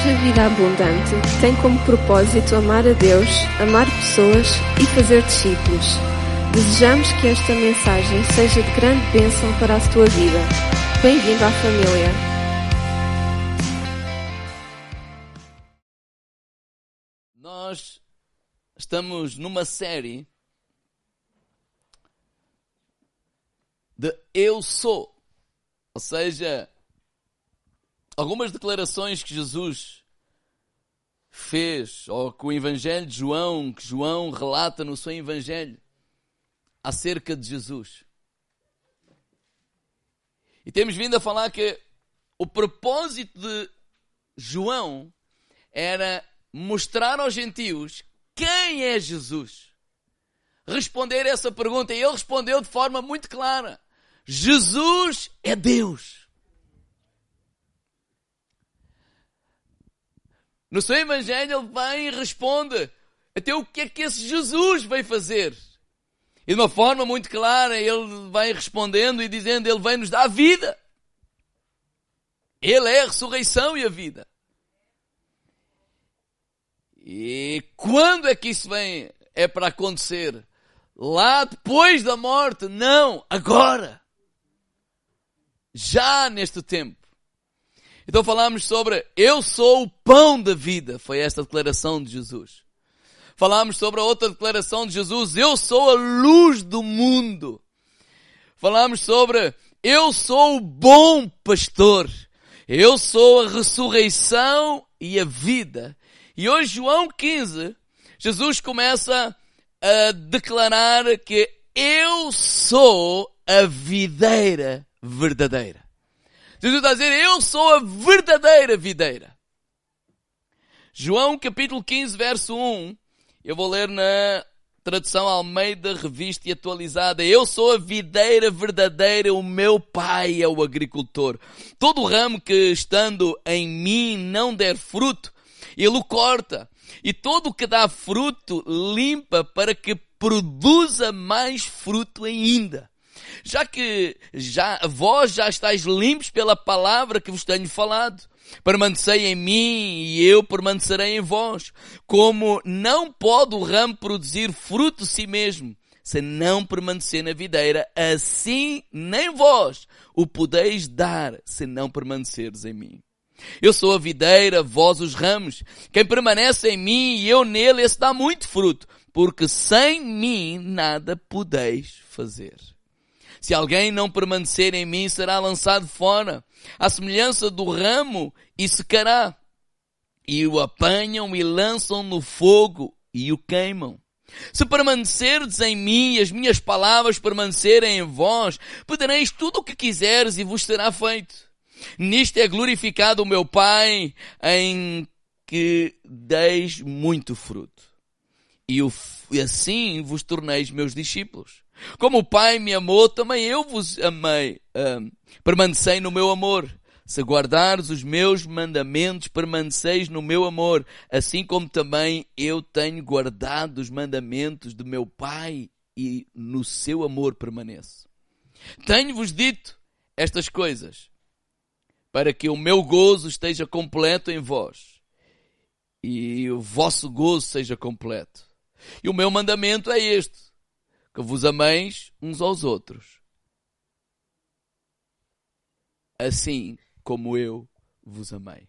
Igreja Vida Abundante tem como propósito amar a Deus, amar pessoas e fazer discípulos. Desejamos que esta mensagem seja de grande bênção para a tua vida. Bem-vindo à família. Nós estamos numa série de Eu Sou. Ou seja, algumas declarações que Jesus fez, ou que o Evangelho de João, que João relata no seu Evangelho, acerca de Jesus. E temos vindo a falar que o propósito de João era mostrar aos gentios quem é Jesus. Responder essa pergunta. E ele respondeu de forma muito clara: Jesus é Deus. No seu Evangelho ele vem e responde até o que é que esse Jesus veio fazer. E de uma forma muito clara ele vai respondendo e dizendo, ele vem nos dar vida. Ele é a ressurreição e a vida. E quando é que isso vem? É para acontecer? Lá depois da morte? Não, agora. Já neste tempo. Então falámos sobre eu sou o pão da vida. Foi esta declaração de Jesus. Falámos sobre a outra declaração de Jesus. Eu sou a luz do mundo. Falámos sobre eu sou o bom pastor. Eu sou a ressurreição e a vida. E hoje, João 15, Jesus começa a declarar que eu sou a videira verdadeira. Jesus está a dizer, eu sou a verdadeira videira. João capítulo 15, verso 1. Eu vou ler na tradução Almeida, revista e atualizada. Eu sou a videira verdadeira, o meu pai é o agricultor. Todo ramo que estando em mim não der fruto, ele o corta. E todo o que dá fruto limpa para que produza mais fruto ainda já que já, vós já estáis limpos pela palavra que vos tenho falado. Permanecei em mim e eu permanecerei em vós. Como não pode o ramo produzir fruto si mesmo, se não permanecer na videira, assim nem vós o podeis dar, se não permaneceres em mim. Eu sou a videira, vós os ramos. Quem permanece em mim e eu nele, esse dá muito fruto, porque sem mim nada podeis fazer. Se alguém não permanecer em mim, será lançado fora, à semelhança do ramo, e secará. E o apanham e lançam no fogo e o queimam. Se permanecerdes em mim e as minhas palavras permanecerem em vós, pedireis tudo o que quiseres e vos será feito. Nisto é glorificado o meu Pai, em que deis muito fruto. E, o, e assim vos torneis meus discípulos. Como o Pai me amou, também eu vos amei. Um, permanecei no meu amor. Se guardares os meus mandamentos, permaneceis no meu amor, assim como também eu tenho guardado os mandamentos do meu Pai e no seu amor permaneço. Tenho-vos dito estas coisas, para que o meu gozo esteja completo em vós e o vosso gozo seja completo. E o meu mandamento é este: que vos ameis uns aos outros, assim como eu vos amei.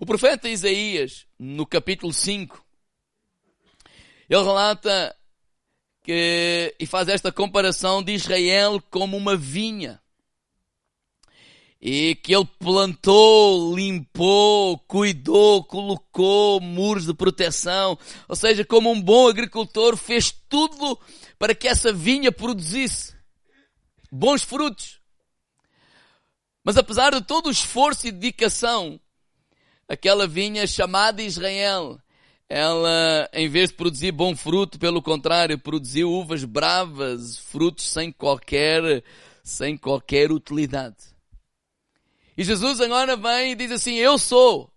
O profeta Isaías, no capítulo 5, ele relata que, e faz esta comparação de Israel como uma vinha e que ele plantou, limpou, cuidou, colocou muros de proteção, ou seja, como um bom agricultor fez tudo para que essa vinha produzisse bons frutos. Mas apesar de todo o esforço e dedicação, aquela vinha chamada Israel, ela, em vez de produzir bom fruto, pelo contrário, produziu uvas bravas, frutos sem qualquer, sem qualquer utilidade. E Jesus agora vem e diz assim: Eu sou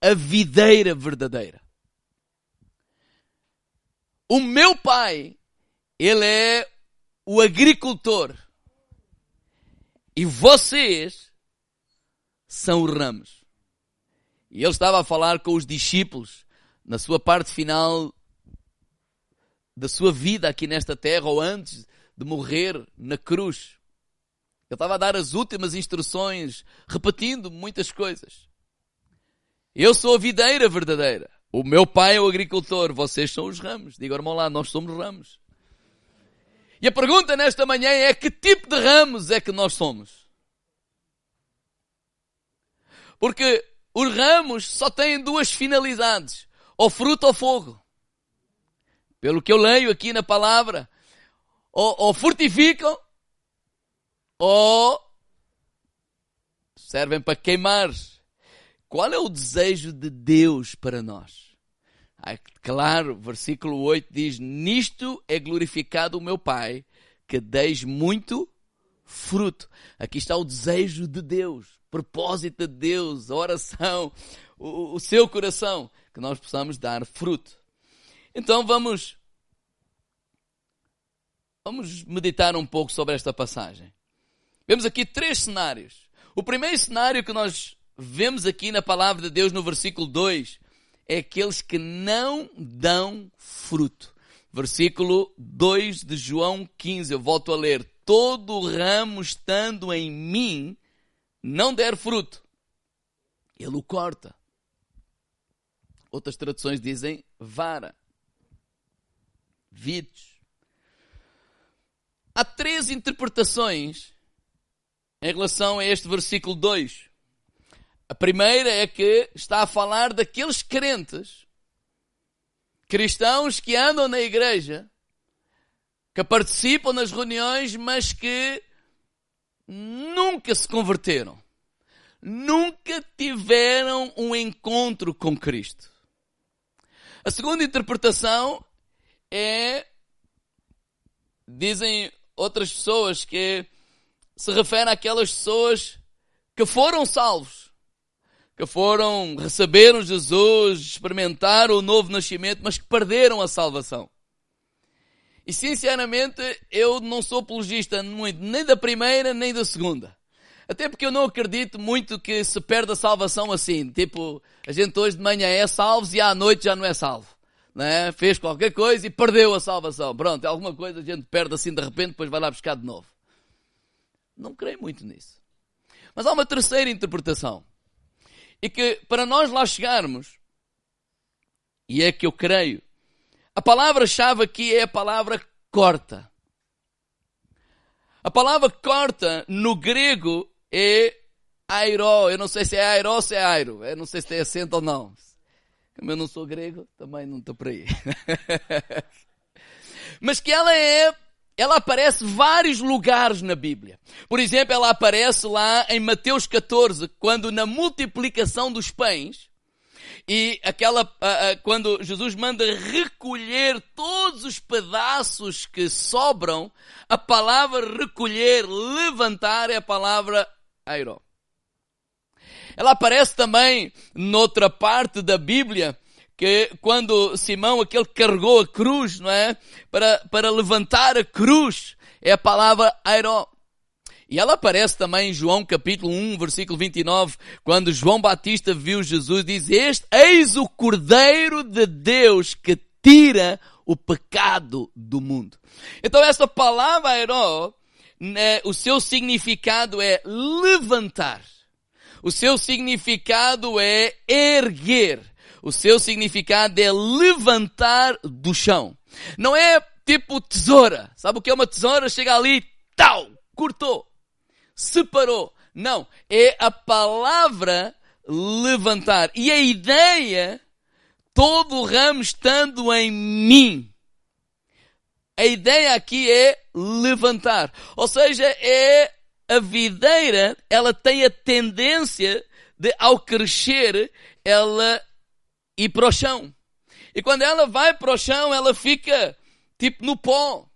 a videira verdadeira. O meu pai, ele é o agricultor. E vocês são os ramos. E ele estava a falar com os discípulos na sua parte final da sua vida aqui nesta terra ou antes de morrer na cruz. Estava a dar as últimas instruções, repetindo muitas coisas. Eu sou a videira verdadeira. O meu pai é o agricultor, vocês são os ramos. Diga, irmão lá, nós somos ramos. E a pergunta nesta manhã é que tipo de ramos é que nós somos? Porque os ramos só têm duas finalidades: ou fruto ou fogo. Pelo que eu leio aqui na palavra, ou, ou ou servem para queimar. Qual é o desejo de Deus para nós? Claro, versículo 8 diz: Nisto é glorificado o meu Pai, que deis muito fruto. Aqui está o desejo de Deus propósito de Deus, a oração, o, o seu coração, que nós possamos dar fruto. Então vamos vamos meditar um pouco sobre esta passagem. Vemos aqui três cenários. O primeiro cenário que nós vemos aqui na palavra de Deus no versículo 2 é aqueles que não dão fruto. Versículo 2 de João 15, eu volto a ler. Todo ramo estando em mim não der fruto, ele o corta. Outras traduções dizem vara. Vides. Há três interpretações em relação a este versículo 2. A primeira é que está a falar daqueles crentes, cristãos que andam na igreja, que participam nas reuniões, mas que nunca se converteram. Nunca tiveram um encontro com Cristo. A segunda interpretação é, dizem outras pessoas, que se refere àquelas pessoas que foram salvos, que foram, receberam Jesus, experimentaram o novo nascimento, mas que perderam a salvação. E sinceramente, eu não sou apologista muito, nem da primeira nem da segunda. Até porque eu não acredito muito que se perde a salvação assim. Tipo, a gente hoje de manhã é salvo e à noite já não é salvo. Né? Fez qualquer coisa e perdeu a salvação. Pronto, alguma coisa a gente perde assim de repente, depois vai lá buscar de novo. Não creio muito nisso. Mas há uma terceira interpretação. E que para nós lá chegarmos, e é que eu creio, a palavra-chave aqui é a palavra corta. A palavra corta no grego é airo. Eu não sei se é airo ou se é airo. Eu não sei se tem acento ou não. Como eu não sou grego, também não estou por aí. Mas que ela é, ela aparece vários lugares na Bíblia. Por exemplo, ela aparece lá em Mateus 14, quando na multiplicação dos pães, e aquela, quando Jesus manda recolher todos os pedaços que sobram, a palavra recolher, levantar é a palavra airo. Ela aparece também noutra parte da Bíblia, que quando Simão, aquele que carregou a cruz, não é? Para, para levantar a cruz, é a palavra airo. E ela aparece também em João capítulo 1, versículo 29, quando João Batista viu Jesus, diz, este, eis o Cordeiro de Deus que tira o pecado do mundo. Então essa palavra herói, né, o seu significado é levantar. O seu significado é erguer. O seu significado é levantar do chão. Não é tipo tesoura. Sabe o que é uma tesoura? Chega ali, tal, cortou separou. Não, é a palavra levantar. E a ideia, todo o ramo estando em mim. A ideia aqui é levantar. Ou seja, é a videira, ela tem a tendência de, ao crescer, ela ir para o chão. E quando ela vai para o chão, ela fica tipo no pó.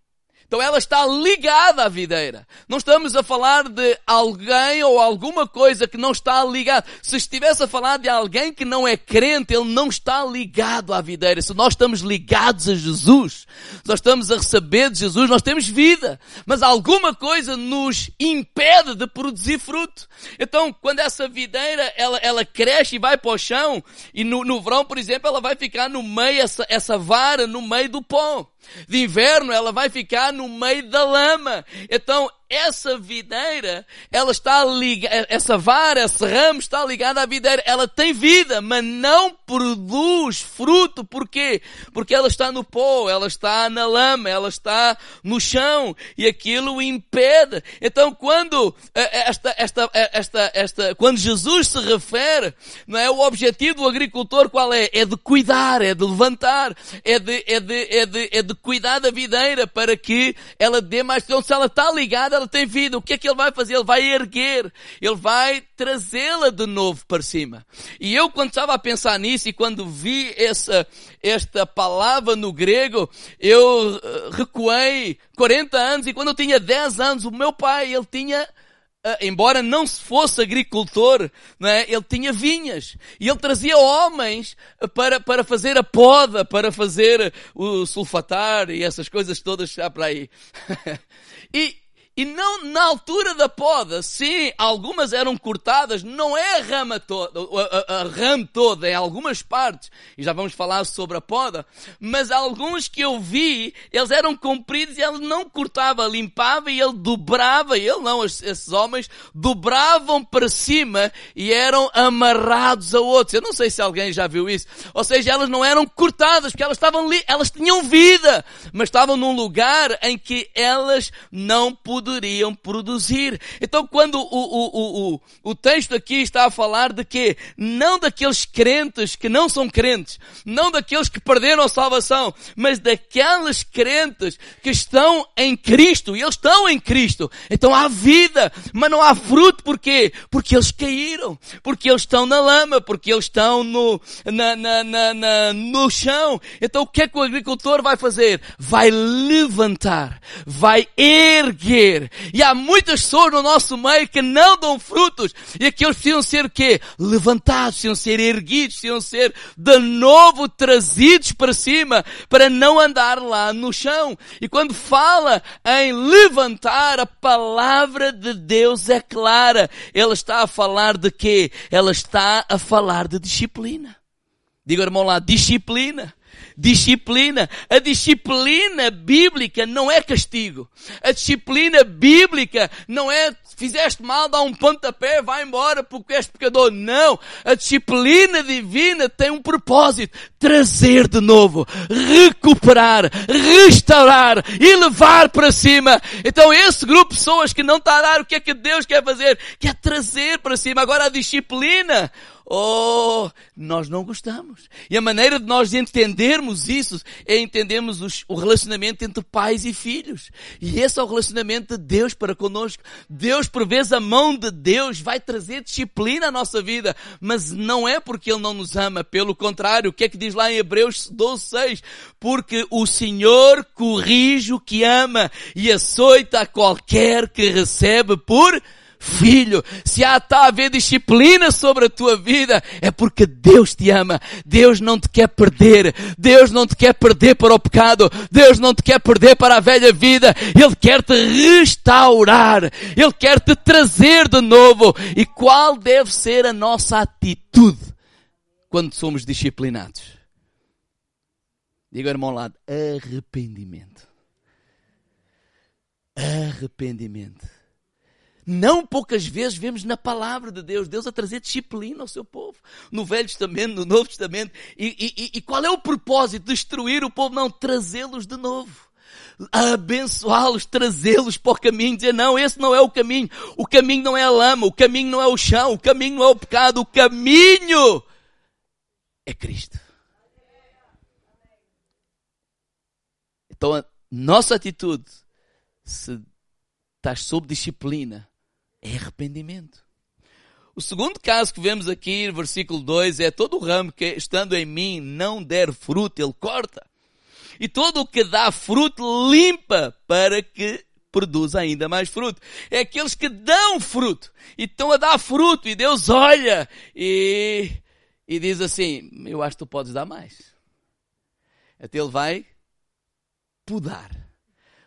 Então ela está ligada à videira. Não estamos a falar de alguém ou alguma coisa que não está ligada. Se estivesse a falar de alguém que não é crente, ele não está ligado à videira. Se nós estamos ligados a Jesus, nós estamos a receber de Jesus, nós temos vida. Mas alguma coisa nos impede de produzir fruto. Então, quando essa videira, ela, ela cresce e vai para o chão, e no, no verão, por exemplo, ela vai ficar no meio, essa, essa vara no meio do pó. De inverno ela vai ficar no meio da lama. Então essa videira, ela está ligada, essa vara, esse ramo está ligada à videira. Ela tem vida, mas não produz fruto. Por quê? Porque ela está no pó, ela está na lama, ela está no chão e aquilo impede. Então quando eh, eh, esta, esta, eh, esta, esta, quando Jesus se refere, não é o objetivo do agricultor qual é? É de cuidar, é de levantar, é de, é de, é de, é de cuidar da videira para que ela dê mais. Então se ela está ligada ela tem vida. O que é que ele vai fazer? Ele vai erguer. Ele vai trazê-la de novo para cima. E eu quando estava a pensar nisso e quando vi essa, esta palavra no grego, eu eh, recuei 40 anos e quando eu tinha 10 anos, o meu pai, ele tinha Uh, embora não se fosse agricultor, é? ele tinha vinhas. E ele trazia homens para, para fazer a poda, para fazer o sulfatar e essas coisas todas para aí. e, e não na altura da poda, sim, algumas eram cortadas, não é a rama toda, a, a, a toda, é algumas partes, e já vamos falar sobre a poda, mas alguns que eu vi, eles eram compridos e ele não cortava, limpava e ele dobrava, ele não, esses homens dobravam para cima e eram amarrados a outros. Eu não sei se alguém já viu isso. Ou seja, elas não eram cortadas, porque elas estavam ali, elas tinham vida, mas estavam num lugar em que elas não podiam poderiam produzir. Então, quando o, o, o, o, texto aqui está a falar de que não daqueles crentes que não são crentes, não daqueles que perderam a salvação, mas daquelas crentes que estão em Cristo, e eles estão em Cristo. Então há vida, mas não há fruto, porquê? Porque eles caíram, porque eles estão na lama, porque eles estão no, na, na, na, na no chão. Então o que é que o agricultor vai fazer? Vai levantar, vai erguer e há muitas pessoas no nosso meio que não dão frutos. E aqueles precisam ser o quê? Levantados, precisam ser erguidos, precisam ser de novo trazidos para cima para não andar lá no chão. E quando fala em levantar, a palavra de Deus é clara. Ela está a falar de quê? Ela está a falar de disciplina. Diga, irmão lá, disciplina disciplina. A disciplina bíblica não é castigo. A disciplina bíblica não é fizeste mal, dá um pontapé, vai embora porque és pecador. Não. A disciplina divina tem um propósito. Trazer de novo, recuperar, restaurar e levar para cima. Então esse grupo de pessoas que não está a dar o que é que Deus quer fazer, quer trazer para cima. Agora a disciplina, Oh, nós não gostamos. E a maneira de nós entendermos isso é entendermos os, o relacionamento entre pais e filhos. E esse é o relacionamento de Deus para conosco. Deus, por vezes, a mão de Deus vai trazer disciplina à nossa vida, mas não é porque Ele não nos ama. Pelo contrário, o que é que diz lá em Hebreus 12, 6? Porque o Senhor corrige o que ama e açoita a qualquer que recebe por filho, se há está a haver disciplina sobre a tua vida, é porque Deus te ama. Deus não te quer perder. Deus não te quer perder para o pecado. Deus não te quer perder para a velha vida. Ele quer te restaurar. Ele quer te trazer de novo. E qual deve ser a nossa atitude quando somos disciplinados? Diga, irmão lado, arrependimento. Arrependimento. Não poucas vezes vemos na palavra de Deus, Deus a trazer disciplina ao seu povo. No Velho Testamento, no Novo Testamento. E, e, e qual é o propósito? Destruir o povo? Não, trazê-los de novo abençoá-los, trazê-los para o caminho, dizer não, esse não é o caminho, o caminho não é a lama, o caminho não é o chão, o caminho não é o pecado, o caminho é Cristo. Então a nossa atitude, se estás sob disciplina, é arrependimento. O segundo caso que vemos aqui, versículo 2, é todo o ramo que estando em mim não der fruto, ele corta. E todo o que dá fruto limpa para que produza ainda mais fruto. É aqueles que dão fruto e estão a dar fruto e Deus olha e, e diz assim, eu acho que tu podes dar mais. Até ele vai podar.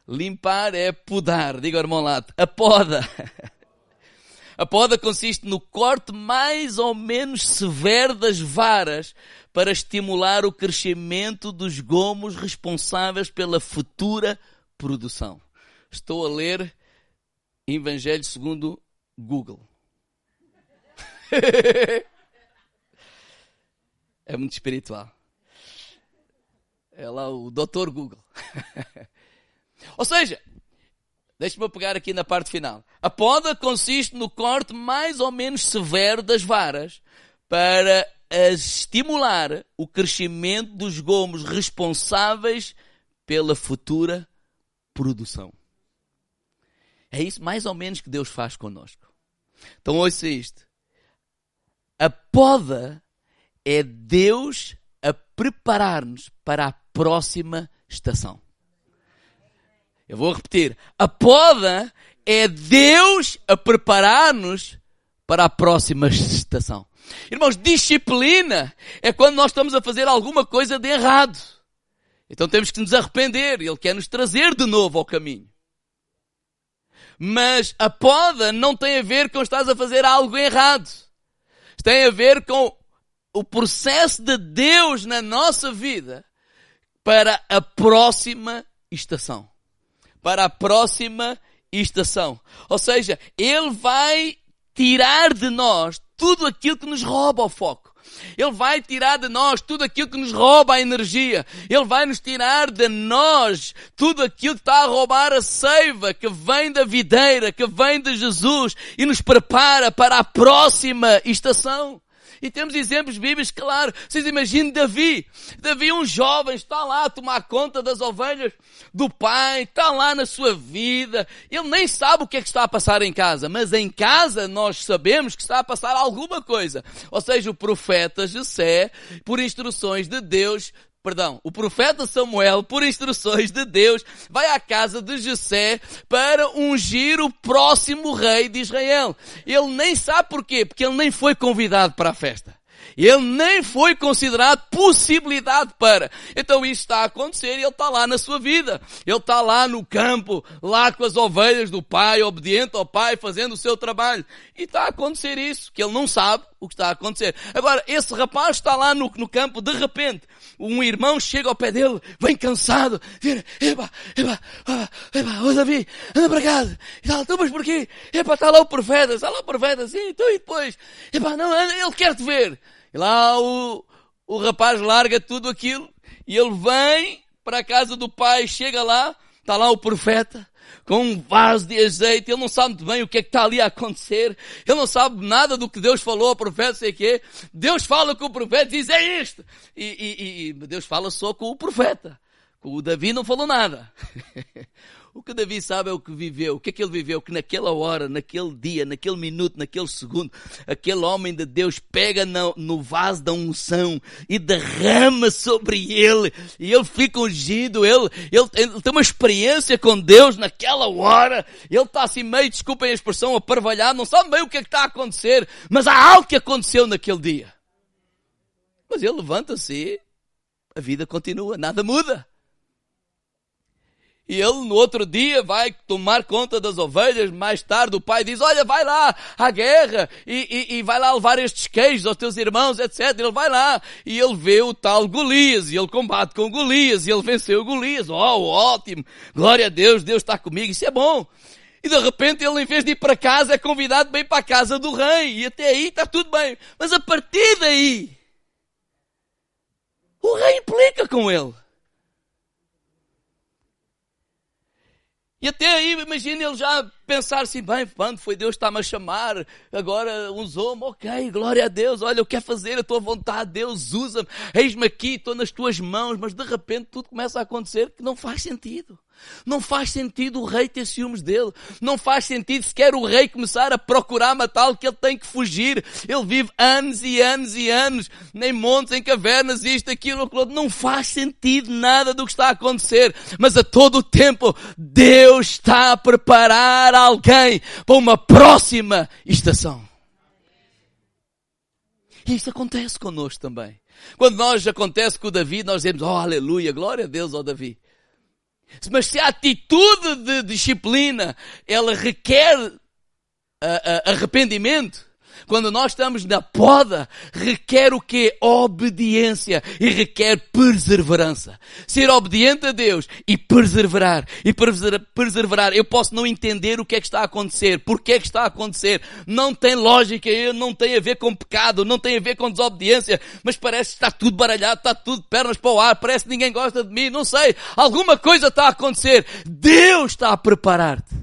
Limpar é podar. Diga ao irmão lá, a poda. A poda consiste no corte mais ou menos severo das varas para estimular o crescimento dos gomos responsáveis pela futura produção. Estou a ler Evangelho segundo Google. é muito espiritual. É lá o Dr. Google. Ou seja, Deixe-me pegar aqui na parte final. A poda consiste no corte mais ou menos severo das varas para estimular o crescimento dos gomos responsáveis pela futura produção. É isso mais ou menos que Deus faz conosco. Então ouça isto. A poda é Deus a preparar-nos para a próxima estação. Eu vou repetir. A poda é Deus a preparar-nos para a próxima estação. Irmãos, disciplina é quando nós estamos a fazer alguma coisa de errado. Então temos que nos arrepender. Ele quer nos trazer de novo ao caminho. Mas a poda não tem a ver com estás a fazer algo errado. Tem a ver com o processo de Deus na nossa vida para a próxima estação para a próxima estação. Ou seja, Ele vai tirar de nós tudo aquilo que nos rouba o foco. Ele vai tirar de nós tudo aquilo que nos rouba a energia. Ele vai nos tirar de nós tudo aquilo que está a roubar a seiva que vem da videira, que vem de Jesus e nos prepara para a próxima estação. E temos exemplos bíblicos, claro. Vocês imaginem Davi. Davi, um jovem, está lá a tomar conta das ovelhas do pai, está lá na sua vida. Ele nem sabe o que é que está a passar em casa, mas em casa nós sabemos que está a passar alguma coisa. Ou seja, o profeta José, por instruções de Deus, perdão, o profeta Samuel, por instruções de Deus, vai à casa de José para ungir o próximo rei de Israel. Ele nem sabe porquê, porque ele nem foi convidado para a festa. Ele nem foi considerado possibilidade para. Então isso está a acontecer e ele está lá na sua vida. Ele está lá no campo, lá com as ovelhas do pai, obediente ao pai, fazendo o seu trabalho. E está a acontecer isso, que ele não sabe o que está a acontecer. Agora, esse rapaz está lá no, no campo, de repente, um irmão chega ao pé dele, vem cansado, vira, epa, epa, epa, ô Davi, anda para casa. E tal, tu mas porquê? Epa, está lá o profeta, está lá o profeta, sim, então e depois? Epa, não, ele quer te ver. E lá o, o rapaz larga tudo aquilo e ele vem para a casa do pai, chega lá, está lá o profeta, com um vaso de azeite, ele não sabe muito bem o que é que está ali a acontecer, ele não sabe nada do que Deus falou ao profeta, sei quê. Deus fala com o profeta e diz, é isto. E, e, e Deus fala só com o profeta. Com o Davi não falou nada. O que Davi sabe é o que viveu. O que é que ele viveu? Que naquela hora, naquele dia, naquele minuto, naquele segundo, aquele homem de Deus pega no, no vaso da unção e derrama sobre ele. E ele fica ungido. Ele, ele, ele tem uma experiência com Deus naquela hora. Ele está assim meio, desculpem a expressão, aparvalhado. Não sabe bem o que é que está a acontecer. Mas há algo que aconteceu naquele dia. Mas ele levanta-se a vida continua. Nada muda. E ele no outro dia vai tomar conta das ovelhas. Mais tarde o pai diz, olha, vai lá à guerra e, e, e vai lá levar estes queijos aos teus irmãos, etc. Ele vai lá e ele vê o tal Golias e ele combate com Golias e ele venceu Golias. Oh, ótimo! Glória a Deus, Deus está comigo, isso é bom. E de repente ele, em vez de ir para casa, é convidado bem para a casa do rei. E até aí está tudo bem. Mas a partir daí, o rei implica com ele. E até aí, imagina, ele já pensar assim, bem, quando foi Deus está-me a chamar, agora usou-me, ok, glória a Deus, olha, eu quero fazer a tua vontade, Deus usa-me, eis-me aqui, estou nas tuas mãos, mas de repente tudo começa a acontecer que não faz sentido. Não faz sentido o rei ter ciúmes dele. Não faz sentido sequer o rei começar a procurar matá-lo, que ele tem que fugir. Ele vive anos e anos e anos, em montes, em cavernas, isto, aquilo, aquilo. Não faz sentido nada do que está a acontecer. Mas a todo o tempo, Deus está a preparar alguém para uma próxima estação. E isso acontece connosco também. Quando nós acontece com o Davi, nós dizemos, oh aleluia, glória a Deus, ó oh, Davi. Mas se a atitude de disciplina, ela requer uh, uh, arrependimento, quando nós estamos na poda, requer o quê? Obediência e requer perseverança. Ser obediente a Deus e perseverar. E perseverar. Eu posso não entender o que é que está a acontecer, porque é que está a acontecer. Não tem lógica, não tem a ver com pecado, não tem a ver com desobediência, mas parece que está tudo baralhado, está tudo pernas para o ar, parece que ninguém gosta de mim, não sei. Alguma coisa está a acontecer. Deus está a preparar-te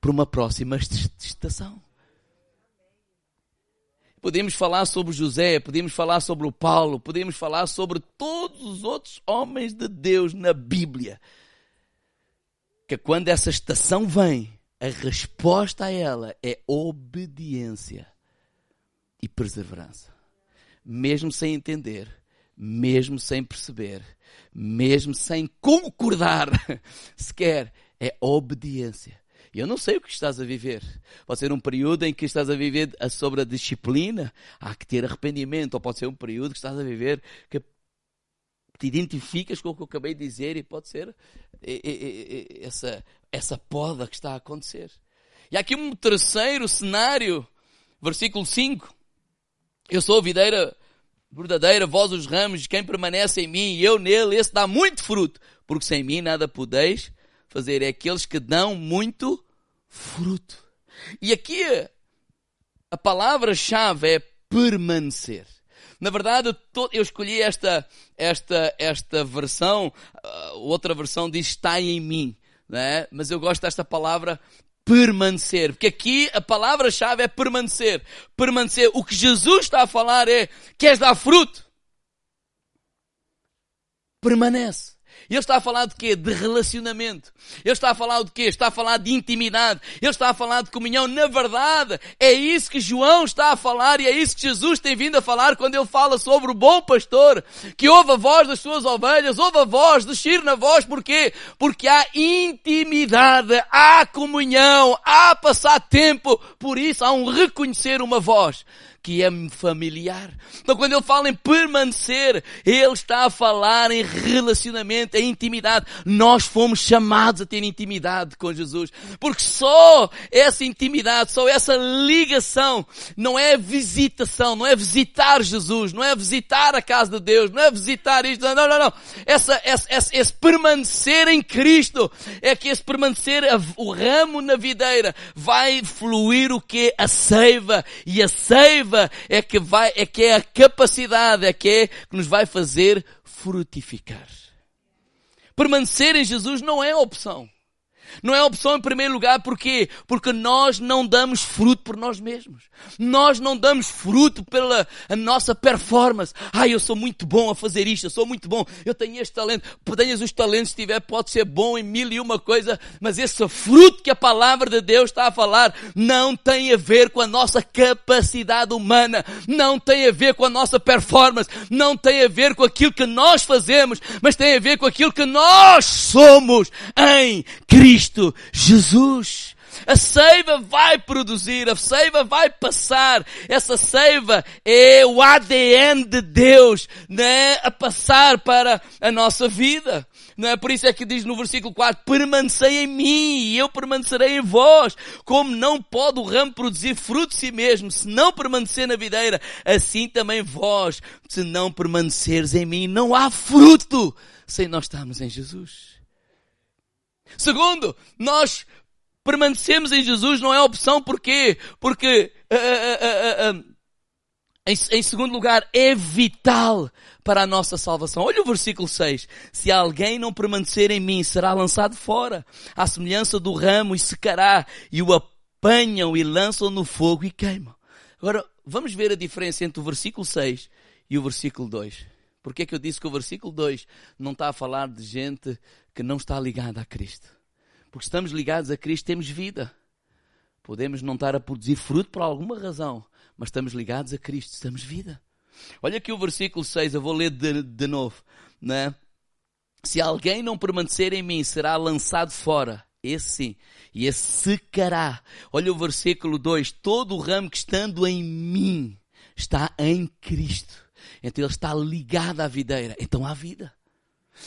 para uma próxima estação. Podemos falar sobre José, podemos falar sobre o Paulo, podemos falar sobre todos os outros homens de Deus na Bíblia. Que quando essa estação vem, a resposta a ela é obediência e perseverança. Mesmo sem entender, mesmo sem perceber, mesmo sem concordar sequer, é obediência. E eu não sei o que estás a viver. Pode ser um período em que estás a viver sobre a disciplina, há que ter arrependimento, ou pode ser um período que estás a viver que te identificas com o que eu acabei de dizer e pode ser essa, essa poda que está a acontecer. E há aqui um terceiro cenário, versículo 5. Eu sou a videira verdadeira, vós os ramos, quem permanece em mim e eu nele, esse dá muito fruto, porque sem mim nada podeis fazer. É aqueles que dão muito fruto. E aqui a palavra-chave é permanecer. Na verdade, eu escolhi esta, esta, esta versão, uh, outra versão diz está em mim, né? mas eu gosto desta palavra permanecer, porque aqui a palavra-chave é permanecer. Permanecer. O que Jesus está a falar é, queres dar fruto? Permanece. Ele está a falar de quê? De relacionamento. Ele está a falar de quê? Está a falar de intimidade. Ele está a falar de comunhão. Na verdade, é isso que João está a falar e é isso que Jesus tem vindo a falar quando ele fala sobre o bom pastor, que ouve a voz das suas ovelhas, ouve a voz, descer na voz. Porquê? Porque há intimidade, há comunhão, há passar tempo. Por isso há um reconhecer uma voz que é familiar. Então quando ele fala em permanecer, ele está a falar em relacionamento, em intimidade. Nós fomos chamados a ter intimidade com Jesus. Porque só essa intimidade, só essa ligação, não é visitação, não é visitar Jesus, não é visitar a casa de Deus, não é visitar isto, não, não, não. Essa, esse, esse, esse permanecer em Cristo, é que esse permanecer, o ramo na videira, vai fluir o que? A seiva. E a seiva é que vai, é que é a capacidade, é que é que nos vai fazer frutificar. Permanecer em Jesus não é opção. Não é opção em primeiro lugar, porquê? Porque nós não damos fruto por nós mesmos. Nós não damos fruto pela nossa performance. Ah, eu sou muito bom a fazer isto, eu sou muito bom, eu tenho este talento. Tenhas os talentos, se tiver, pode ser bom em mil e uma coisa, mas esse fruto que a palavra de Deus está a falar não tem a ver com a nossa capacidade humana, não tem a ver com a nossa performance, não tem a ver com aquilo que nós fazemos, mas tem a ver com aquilo que nós somos em Cristo. Cristo Jesus. A seiva vai produzir, a seiva vai passar. Essa seiva é o ADN de Deus, né? A passar para a nossa vida. Não é por isso é que diz no versículo 4, permanecei em mim e eu permanecerei em vós. Como não pode o ramo produzir fruto de si mesmo, se não permanecer na videira, assim também vós, se não permaneceres em mim, não há fruto sem nós estarmos em Jesus. Segundo, nós permanecemos em Jesus não é opção, porquê? Porque uh, uh, uh, Em, em, segundo lugar, é vital para a nossa salvação. Olha o versículo 6. Se alguém não permanecer em mim, será lançado fora, à semelhança do ramo e secará, e o apanham e lançam no fogo e queimam. Agora, vamos ver a diferença entre o versículo 6 e o versículo 2. Porque é que eu disse que o versículo 2 não está a falar de gente que não está ligada a Cristo? Porque estamos ligados a Cristo, temos vida. Podemos não estar a produzir fruto por alguma razão, mas estamos ligados a Cristo, temos vida. Olha aqui o versículo 6, eu vou ler de, de novo. Né? Se alguém não permanecer em mim, será lançado fora. Esse sim. E esse secará. Olha o versículo 2. Todo o ramo que estando em mim está em Cristo. Então ele está ligado à videira. Então há vida.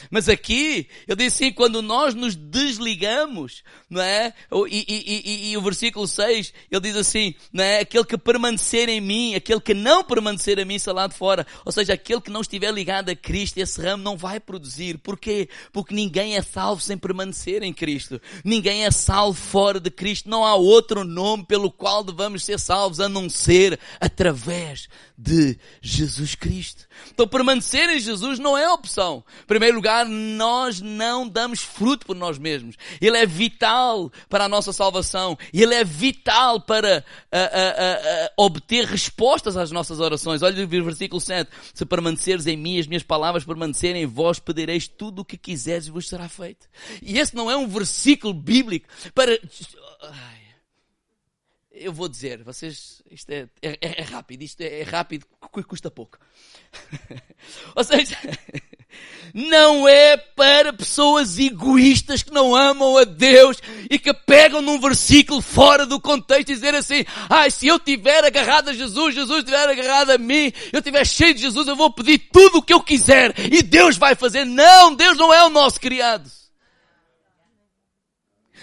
Mas aqui, eu disse assim, quando nós nos desligamos, não é? E, e, e, e, o versículo 6, ele diz assim, não é? Aquele que permanecer em mim, aquele que não permanecer em mim, está lá de fora. Ou seja, aquele que não estiver ligado a Cristo, esse ramo não vai produzir. Porquê? Porque ninguém é salvo sem permanecer em Cristo. Ninguém é salvo fora de Cristo. Não há outro nome pelo qual devamos ser salvos a não ser através de Jesus Cristo. Então permanecer em Jesus não é opção. Primeiro lugar, nós não damos fruto por nós mesmos. Ele é vital para a nossa salvação. Ele é vital para uh, uh, uh, obter respostas às nossas orações. Olha o versículo 7. Se permaneceres em mim, as minhas palavras permanecerem em vós, pedireis tudo o que quiseres e vos será feito. E esse não é um versículo bíblico para... Eu vou dizer, vocês, isto é, é, é rápido, isto é, é rápido, custa pouco. Ou seja, não é para pessoas egoístas que não amam a Deus e que pegam num versículo fora do contexto e dizer assim, ah, se eu tiver agarrado a Jesus, Jesus tiver agarrado a mim, eu tiver cheio de Jesus, eu vou pedir tudo o que eu quiser e Deus vai fazer. Não, Deus não é o nosso criado.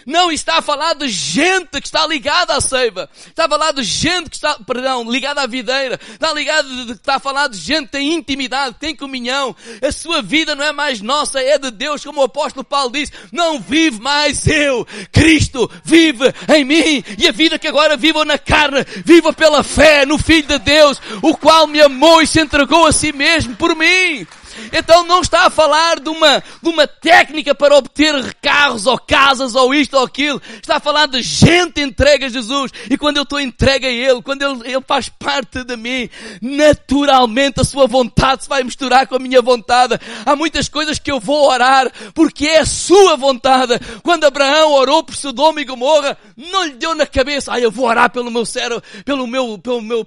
Não, está a falar de gente que está ligada à seiva. Está a falar de gente que está, perdão, ligada à videira. Está ligado, está a falar de gente que tem intimidade, que tem comunhão. A sua vida não é mais nossa, é de Deus, como o apóstolo Paulo disse. Não vive mais eu. Cristo vive em mim. E a vida que agora vivo na carne, vivo pela fé no Filho de Deus, o qual me amou e se entregou a si mesmo por mim. Então não está a falar de uma, de uma técnica para obter carros ou casas ou isto ou aquilo. Está a falar de gente entregue a Jesus. E quando eu estou entregue a Ele, quando Ele, Ele faz parte de mim, naturalmente a sua vontade se vai misturar com a minha vontade. Há muitas coisas que eu vou orar porque é a sua vontade. Quando Abraão orou por Sodoma e Gomorra, não lhe deu na cabeça, ah, eu vou orar pelo meu cérebro, pelo meu, pelo meu,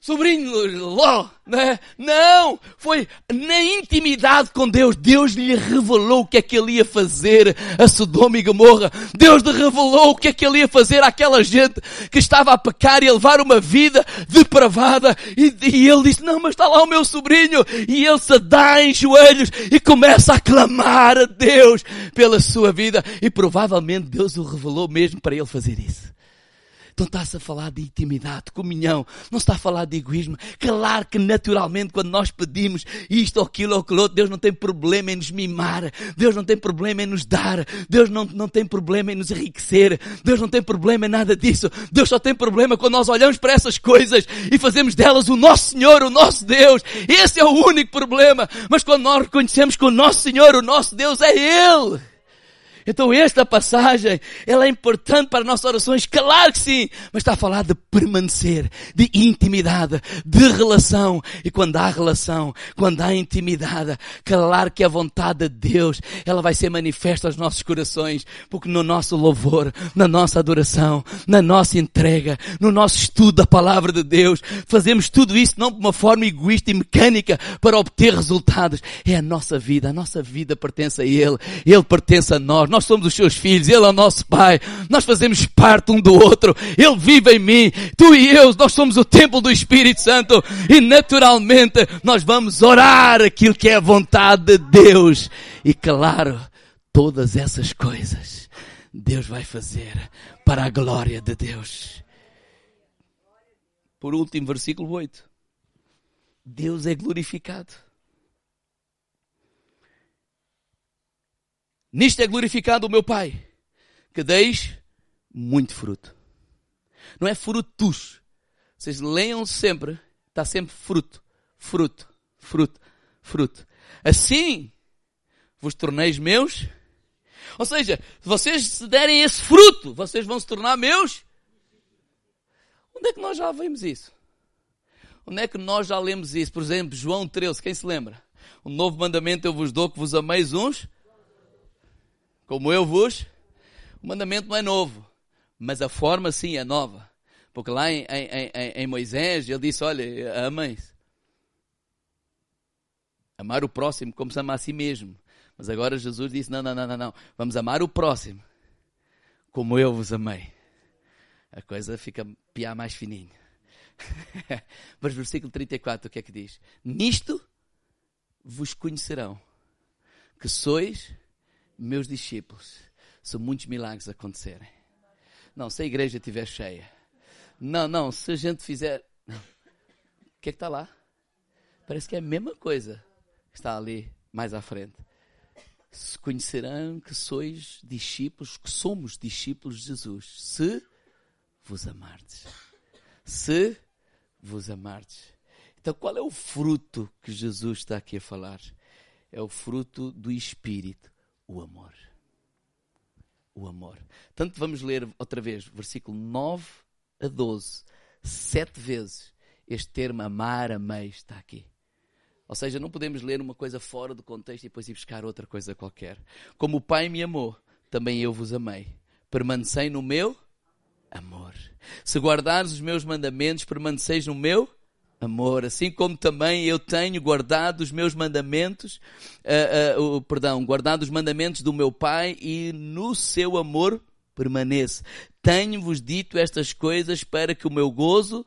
sobrinho Ló, né? Não! Foi na intimidade com Deus. Deus lhe revelou o que é que ele ia fazer a Sodoma e Gomorra. Deus lhe revelou o que é que ele ia fazer àquela gente que estava a pecar e a levar uma vida depravada. E, e ele disse, não, mas está lá o meu sobrinho. E ele se dá em joelhos e começa a clamar a Deus pela sua vida. E provavelmente Deus o revelou mesmo para ele fazer isso. Então está-se a falar de intimidade, de comunhão. Não está a falar de egoísmo. Claro que naturalmente quando nós pedimos isto ou aquilo ou aquilo outro, Deus não tem problema em nos mimar. Deus não tem problema em nos dar. Deus não, não tem problema em nos enriquecer. Deus não tem problema em nada disso. Deus só tem problema quando nós olhamos para essas coisas e fazemos delas o nosso Senhor, o nosso Deus. Esse é o único problema. Mas quando nós reconhecemos que o nosso Senhor, o nosso Deus é Ele. Então esta passagem, ela é importante para nossas orações, claro que sim, mas está a falar de permanecer, de intimidade, de relação. E quando há relação, quando há intimidade, claro que a vontade de Deus, ela vai ser manifesta aos nossos corações, porque no nosso louvor, na nossa adoração, na nossa entrega, no nosso estudo da palavra de Deus, fazemos tudo isso não de uma forma egoísta e mecânica para obter resultados. É a nossa vida, a nossa vida pertence a Ele, Ele pertence a nós. nós nós somos os seus filhos, Ele é o nosso Pai, nós fazemos parte um do outro, Ele vive em mim, tu e eu, nós somos o templo do Espírito Santo e naturalmente nós vamos orar aquilo que é a vontade de Deus. E claro, todas essas coisas Deus vai fazer para a glória de Deus. Por último, versículo 8. Deus é glorificado. Nisto é glorificado o meu Pai, que deis muito fruto. Não é frutos. Vocês leiam sempre Está sempre fruto, fruto, fruto, fruto. Assim vos torneis meus. Ou seja, se vocês se derem esse fruto, vocês vão se tornar meus. Onde é que nós já vemos isso? Onde é que nós já lemos isso? Por exemplo, João 13, quem se lembra? O novo mandamento eu vos dou que vos ameis uns como eu vos. O mandamento não é novo, mas a forma sim é nova. Porque lá em, em, em, em Moisés ele disse: Olha, amem-se. Amar o próximo como se ama a si mesmo. Mas agora Jesus disse: Não, não, não, não, não. Vamos amar o próximo como eu vos amei. A coisa fica piar mais fininho. Mas versículo 34, o que é que diz? Nisto vos conhecerão que sois meus discípulos. Se muitos milagres acontecerem. Não, se a igreja estiver cheia. Não, não, se a gente fizer. O que é que está lá? Parece que é a mesma coisa que está ali mais à frente. Se conhecerão que sois discípulos, que somos discípulos de Jesus, se vos amardes. Se vos amardes. Então, qual é o fruto que Jesus está aqui a falar? É o fruto do Espírito, o amor. O amor. Tanto vamos ler outra vez, versículo 9 a 12, sete vezes. Este termo amar, amei está aqui. Ou seja, não podemos ler uma coisa fora do contexto e depois ir buscar outra coisa qualquer. Como o Pai me amou, também eu vos amei. Permanecei no meu amor. Se guardares os meus mandamentos, permaneceis no meu amor, assim como também eu tenho guardado os meus mandamentos, uh, uh, uh, perdão, guardado os mandamentos do meu Pai e no seu amor permaneço. Tenho-vos dito estas coisas para que o meu gozo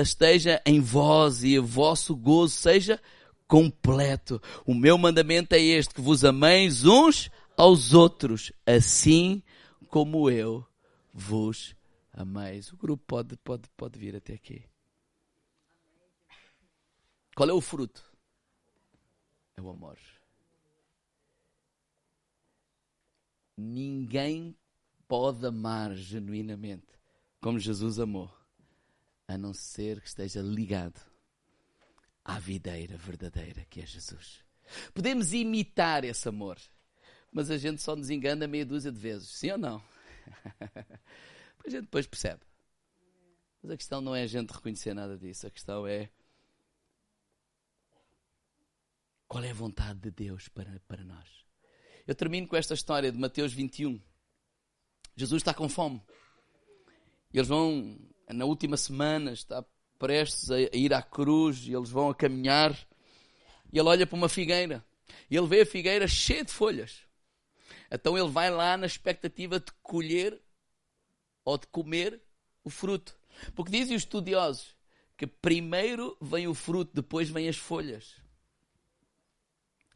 esteja em vós e o vosso gozo seja completo. O meu mandamento é este, que vos ameis uns aos outros, assim como eu vos ameis. O grupo pode, pode, pode vir até aqui. Qual é o fruto? É o amor. Ninguém pode amar genuinamente como Jesus amou, a não ser que esteja ligado à videira verdadeira que é Jesus. Podemos imitar esse amor, mas a gente só nos engana meia dúzia de vezes, sim ou não? a gente depois percebe. Mas a questão não é a gente reconhecer nada disso, a questão é Qual é a vontade de Deus para, para nós? Eu termino com esta história de Mateus 21. Jesus está com fome. Eles vão, na última semana, está prestes a ir à cruz e eles vão a caminhar. E ele olha para uma figueira. E ele vê a figueira cheia de folhas. Então ele vai lá na expectativa de colher ou de comer o fruto. Porque dizem os estudiosos que primeiro vem o fruto, depois vêm as folhas.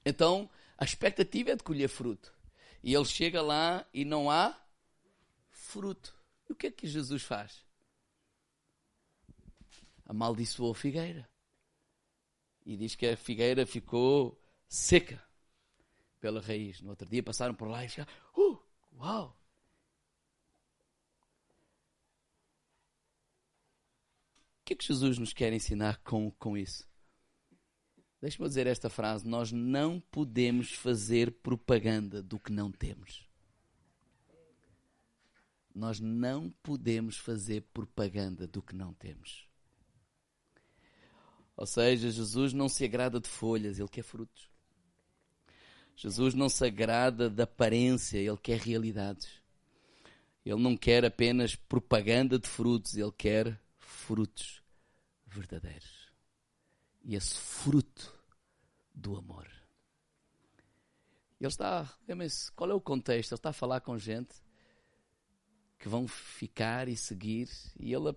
Então, a expectativa é de colher fruto. E ele chega lá e não há fruto. E o que é que Jesus faz? Amaldiçoou a figueira. E diz que a figueira ficou seca pela raiz. No outro dia passaram por lá e ficaram, uh, uau! O que é que Jesus nos quer ensinar com, com isso? Deixa-me dizer esta frase: nós não podemos fazer propaganda do que não temos. Nós não podemos fazer propaganda do que não temos. Ou seja, Jesus não se agrada de folhas, ele quer frutos. Jesus não se agrada da aparência, ele quer realidades. Ele não quer apenas propaganda de frutos, ele quer frutos verdadeiros e esse fruto do amor. Ele está, lembrem-se, qual é o contexto? Ele está a falar com gente que vão ficar e seguir, e ele,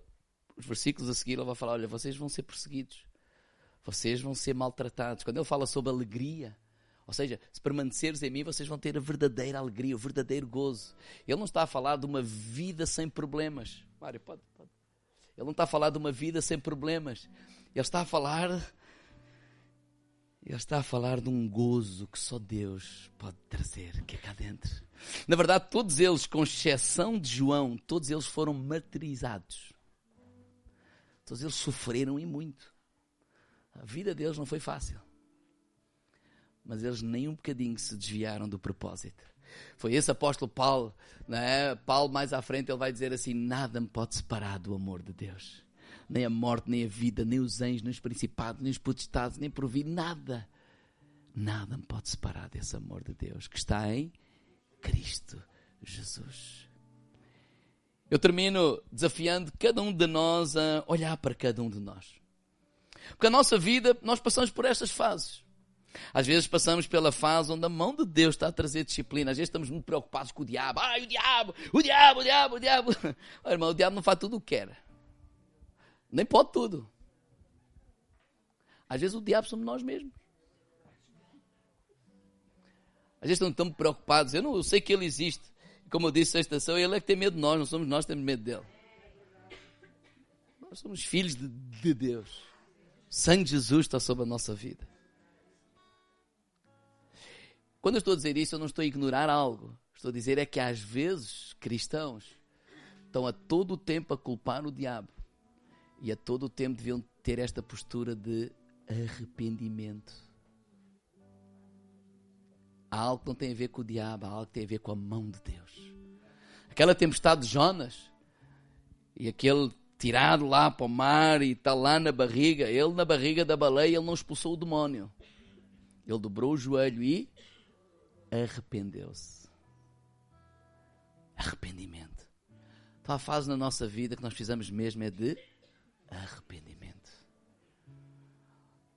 os versículos a seguir, ele vai falar: Olha, vocês vão ser perseguidos, vocês vão ser maltratados. Quando ele fala sobre alegria, ou seja, se permaneceres em mim, vocês vão ter a verdadeira alegria, o verdadeiro gozo. Ele não está a falar de uma vida sem problemas. Mário, pode. Ele não está a falar de uma vida sem problemas. Ele está a falar ele está a falar de um gozo que só Deus pode trazer, que é cá dentro. Na verdade, todos eles, com exceção de João, todos eles foram martirizados. Todos eles sofreram e muito. A vida deles não foi fácil. Mas eles nem um bocadinho se desviaram do propósito. Foi esse apóstolo Paulo, né? Paulo mais à frente ele vai dizer assim: nada me pode separar do amor de Deus. Nem a morte, nem a vida, nem os anjos, nem os principados, nem os potestades, nem por vir, nada. Nada me pode separar desse amor de Deus que está em Cristo Jesus. Eu termino desafiando cada um de nós a olhar para cada um de nós. Porque a nossa vida, nós passamos por estas fases. Às vezes passamos pela fase onde a mão de Deus está a trazer disciplina. Às vezes estamos muito preocupados com o diabo. Ai, o diabo, o diabo, o diabo, o diabo. Olha, irmão, o diabo não faz tudo o que quer. Nem pode tudo. Às vezes o diabo somos nós mesmos. Às vezes estamos tão preocupados. Eu, não, eu sei que ele existe. Como eu disse estação, ele é que tem medo de nós, não somos nós que temos medo dele. Nós somos filhos de, de Deus. O sangue de Jesus está sobre a nossa vida. Quando eu estou a dizer isso, eu não estou a ignorar algo. Estou a dizer é que às vezes cristãos estão a todo o tempo a culpar o diabo. E a todo o tempo deviam ter esta postura de arrependimento. Há algo que não tem a ver com o diabo, há algo que tem a ver com a mão de Deus. Aquela tempestade de Jonas e aquele tirado lá para o mar e está lá na barriga, ele na barriga da baleia, ele não expulsou o demónio. Ele dobrou o joelho e arrependeu-se. Arrependimento. Então a fase na nossa vida que nós precisamos mesmo é de arrependimento.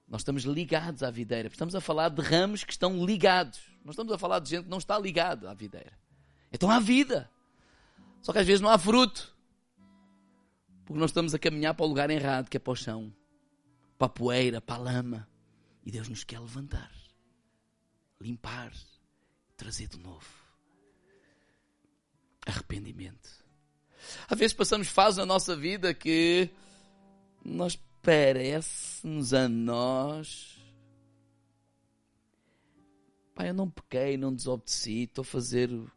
Nós estamos ligados à videira. Estamos a falar de ramos que estão ligados. Nós estamos a falar de gente que não está ligado à videira. Então há vida. Só que às vezes não há fruto. Porque nós estamos a caminhar para o lugar errado, que é para o chão, para a poeira, para a lama. E Deus nos quer levantar, limpar, trazer de novo. Arrependimento. Às vezes passamos fases na nossa vida que nós parece-nos a nós. Pai, eu não pequei, não desobedeci, estou a fazer o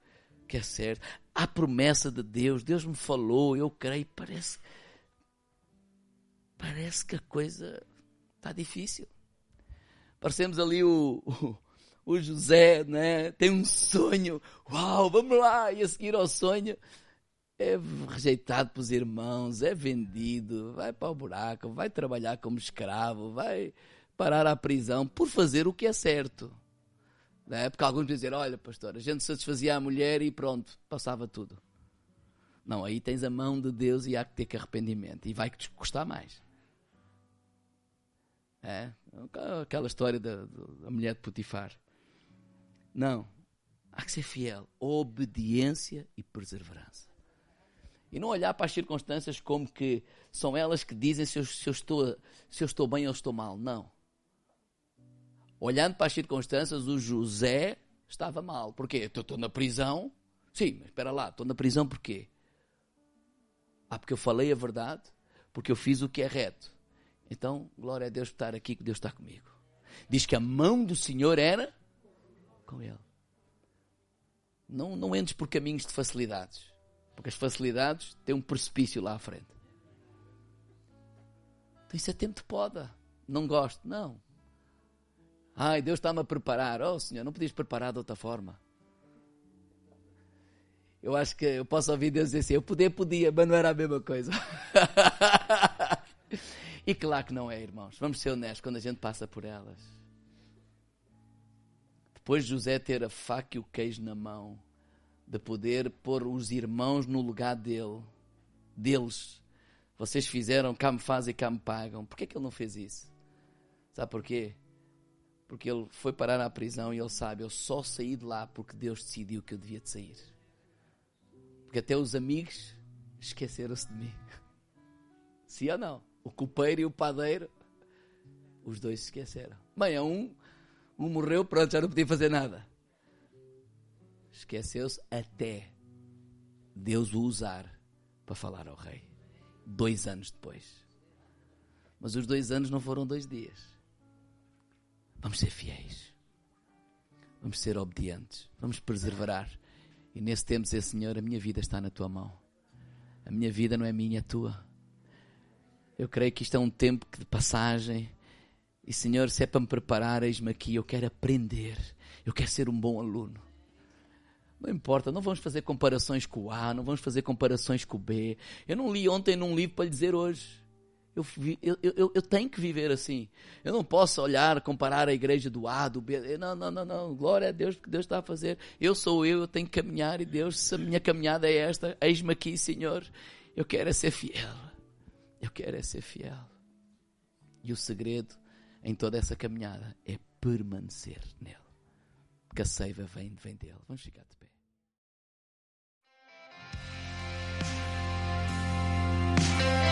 que é certo. Há promessa de Deus, Deus me falou, eu creio. Parece, parece que a coisa está difícil. Parecemos ali o, José, né? Tem um sonho. Uau, vamos lá! E a seguir ao sonho é rejeitado pelos irmãos, é vendido, vai para o buraco, vai trabalhar como escravo, vai parar à prisão por fazer o que é certo. Né? Porque alguns dizem, olha pastor, a gente satisfazia a mulher e pronto, passava tudo. Não, aí tens a mão de Deus e há que ter que arrependimento. E vai te custar mais. É, aquela história da, da mulher de Potifar. Não. Há que ser fiel. Obediência e perseverança. E não olhar para as circunstâncias como que são elas que dizem se eu, se eu, estou, se eu estou bem ou estou mal. Não. Olhando para as circunstâncias, o José estava mal. Porquê? Estou, estou na prisão. Sim, mas espera lá, estou na prisão porquê? Ah, porque eu falei a verdade, porque eu fiz o que é reto. Então, glória a Deus por estar aqui, que Deus está comigo. Diz que a mão do Senhor era com Ele. Não, não entres por caminhos de facilidades. Porque as facilidades têm um precipício lá à frente. Então isso é tempo de poda. Não gosto. Não. Ai, Deus está-me a preparar. Oh, Senhor, não podias preparar de outra forma. Eu acho que eu posso ouvir Deus dizer assim: eu podia, podia, mas não era a mesma coisa. e claro que não é, irmãos. Vamos ser honestos quando a gente passa por elas. Depois de José ter a faca e o queijo na mão, de poder pôr os irmãos no lugar dele, deles. Vocês fizeram, cá me fazem, cá me pagam. Por que, que ele não fez isso? Sabe porquê? Porque ele foi parar na prisão e ele sabe, eu só saí de lá porque Deus decidiu que eu devia de sair. Porque até os amigos esqueceram-se de mim. Sim ou não? O copeiro e o padeiro, os dois se esqueceram. Bem, é um um morreu, pronto, já não podia fazer nada. Esqueceu-se até Deus o usar para falar ao rei. Dois anos depois. Mas os dois anos não foram dois dias. Vamos ser fiéis. Vamos ser obedientes. Vamos perseverar. E nesse tempo dizer, Senhor, a minha vida está na tua mão. A minha vida não é minha, é tua. Eu creio que isto é um tempo de passagem. E Senhor, se é para me preparar, eis-me aqui. Eu quero aprender. Eu quero ser um bom aluno. Não importa, não vamos fazer comparações com o A, não vamos fazer comparações com o B. Eu não li ontem num livro para lhe dizer hoje. Eu, eu, eu, eu, tenho que viver assim. Eu não posso olhar, comparar a igreja do A, do B. Não, não, não, não. Glória a Deus, porque Deus está a fazer. Eu sou eu, eu tenho que caminhar e Deus, se a minha caminhada é esta, eis-me aqui, Senhor. Eu quero é ser fiel. Eu quero é ser fiel. E o segredo em toda essa caminhada é permanecer nele. Porque a seiva vem, vem dele. Vamos ficar de pé. thank